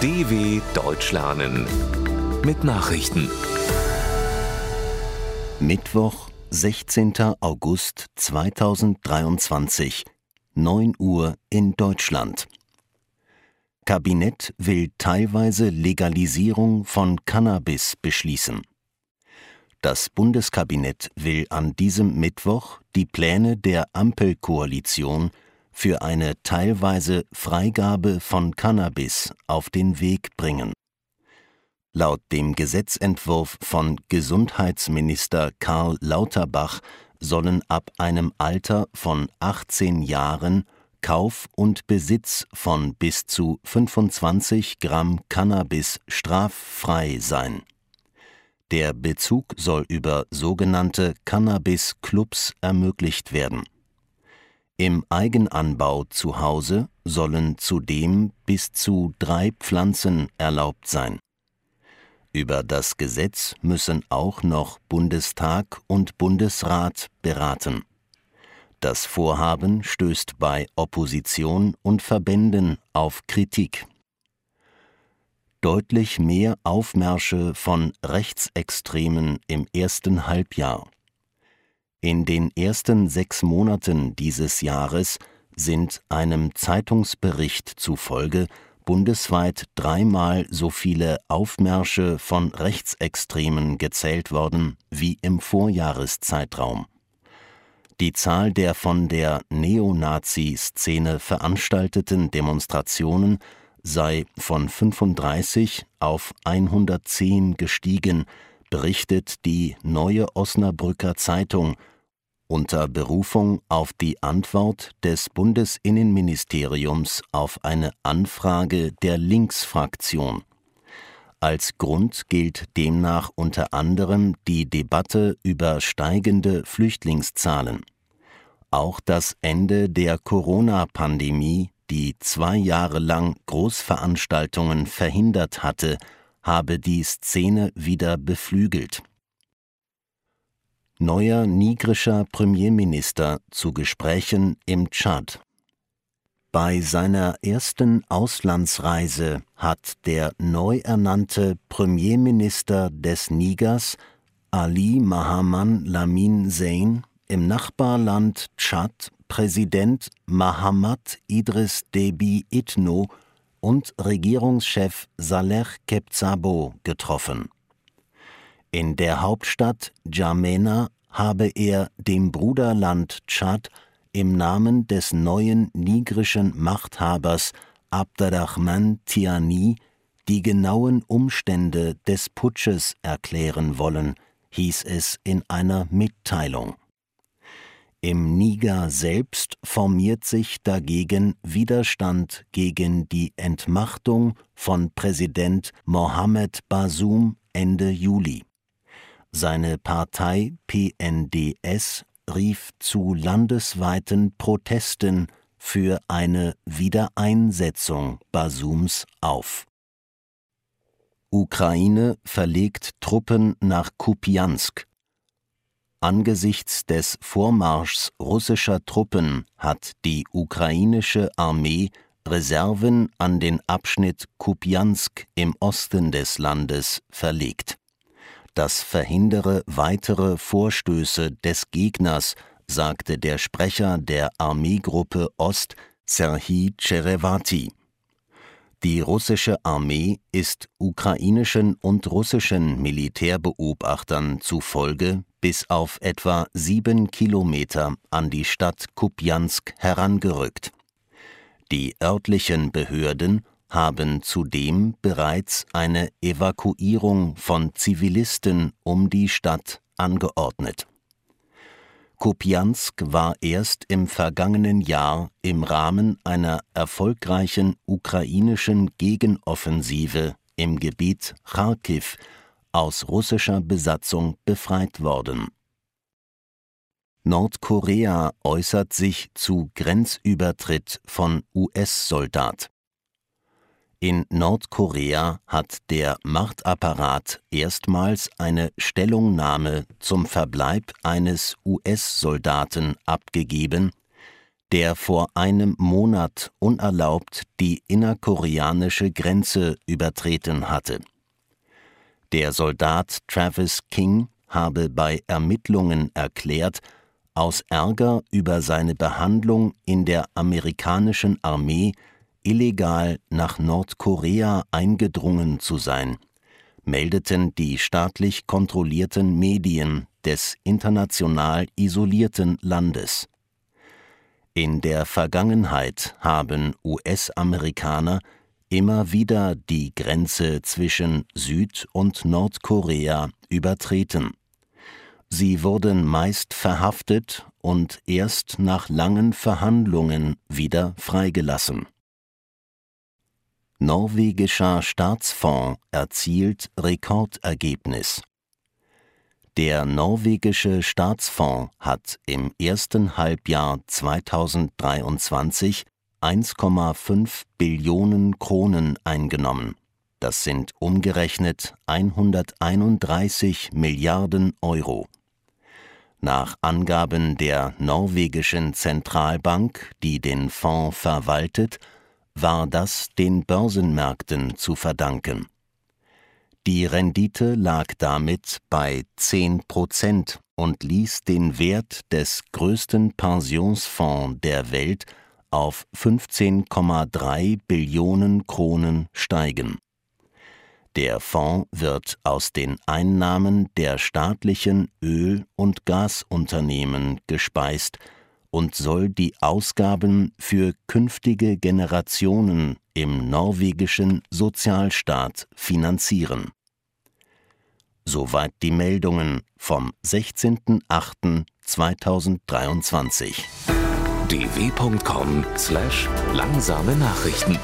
DW Deutsch lernen mit Nachrichten. Mittwoch, 16. August 2023, 9 Uhr in Deutschland. Kabinett will teilweise Legalisierung von Cannabis beschließen. Das Bundeskabinett will an diesem Mittwoch die Pläne der Ampelkoalition für eine teilweise Freigabe von Cannabis auf den Weg bringen. Laut dem Gesetzentwurf von Gesundheitsminister Karl Lauterbach sollen ab einem Alter von 18 Jahren Kauf und Besitz von bis zu 25 Gramm Cannabis straffrei sein. Der Bezug soll über sogenannte Cannabis-Clubs ermöglicht werden. Im Eigenanbau zu Hause sollen zudem bis zu drei Pflanzen erlaubt sein. Über das Gesetz müssen auch noch Bundestag und Bundesrat beraten. Das Vorhaben stößt bei Opposition und Verbänden auf Kritik. Deutlich mehr Aufmärsche von Rechtsextremen im ersten Halbjahr. In den ersten sechs Monaten dieses Jahres sind einem Zeitungsbericht zufolge bundesweit dreimal so viele Aufmärsche von Rechtsextremen gezählt worden wie im Vorjahreszeitraum. Die Zahl der von der Neonazi-Szene veranstalteten Demonstrationen sei von 35 auf 110 gestiegen, berichtet die Neue Osnabrücker Zeitung unter Berufung auf die Antwort des Bundesinnenministeriums auf eine Anfrage der Linksfraktion. Als Grund gilt demnach unter anderem die Debatte über steigende Flüchtlingszahlen. Auch das Ende der Corona-Pandemie, die zwei Jahre lang Großveranstaltungen verhindert hatte, habe die Szene wieder beflügelt neuer nigrischer Premierminister zu Gesprächen im Tschad. Bei seiner ersten Auslandsreise hat der neu ernannte Premierminister des Nigers, Ali Mahaman Lamin Zein, im Nachbarland Tschad Präsident Mahamad Idris Deby Itno und Regierungschef Saleh Kebzabo getroffen. In der Hauptstadt Djamena habe er dem Bruderland Tschad im Namen des neuen nigrischen Machthabers Abderrahman Tiani die genauen Umstände des Putsches erklären wollen, hieß es in einer Mitteilung. Im Niger selbst formiert sich dagegen Widerstand gegen die Entmachtung von Präsident Mohamed Basum Ende Juli. Seine Partei PNDS rief zu landesweiten Protesten für eine Wiedereinsetzung Basums auf. Ukraine verlegt Truppen nach Kupiansk. Angesichts des Vormarschs russischer Truppen hat die ukrainische Armee Reserven an den Abschnitt Kupiansk im Osten des Landes verlegt das verhindere weitere Vorstöße des Gegners, sagte der Sprecher der Armeegruppe Ost Serhii Cherevati. Die russische Armee ist ukrainischen und russischen Militärbeobachtern zufolge bis auf etwa sieben Kilometer an die Stadt Kupjansk herangerückt. Die örtlichen Behörden haben zudem bereits eine Evakuierung von Zivilisten um die Stadt angeordnet. Kupiansk war erst im vergangenen Jahr im Rahmen einer erfolgreichen ukrainischen Gegenoffensive im Gebiet Kharkiv aus russischer Besatzung befreit worden. Nordkorea äußert sich zu Grenzübertritt von US-Soldat. In Nordkorea hat der Machtapparat erstmals eine Stellungnahme zum Verbleib eines US-Soldaten abgegeben, der vor einem Monat unerlaubt die innerkoreanische Grenze übertreten hatte. Der Soldat Travis King habe bei Ermittlungen erklärt, aus Ärger über seine Behandlung in der amerikanischen Armee illegal nach Nordkorea eingedrungen zu sein, meldeten die staatlich kontrollierten Medien des international isolierten Landes. In der Vergangenheit haben US-Amerikaner immer wieder die Grenze zwischen Süd- und Nordkorea übertreten. Sie wurden meist verhaftet und erst nach langen Verhandlungen wieder freigelassen. Norwegischer Staatsfonds erzielt Rekordergebnis. Der norwegische Staatsfonds hat im ersten Halbjahr 2023 1,5 Billionen Kronen eingenommen. Das sind umgerechnet 131 Milliarden Euro. Nach Angaben der norwegischen Zentralbank, die den Fonds verwaltet, war das den Börsenmärkten zu verdanken. Die Rendite lag damit bei 10 Prozent und ließ den Wert des größten Pensionsfonds der Welt auf 15,3 Billionen Kronen steigen. Der Fonds wird aus den Einnahmen der staatlichen Öl- und Gasunternehmen gespeist und soll die Ausgaben für künftige Generationen im norwegischen Sozialstaat finanzieren. Soweit die Meldungen vom 16.08.2023. dw.com/langsame Nachrichten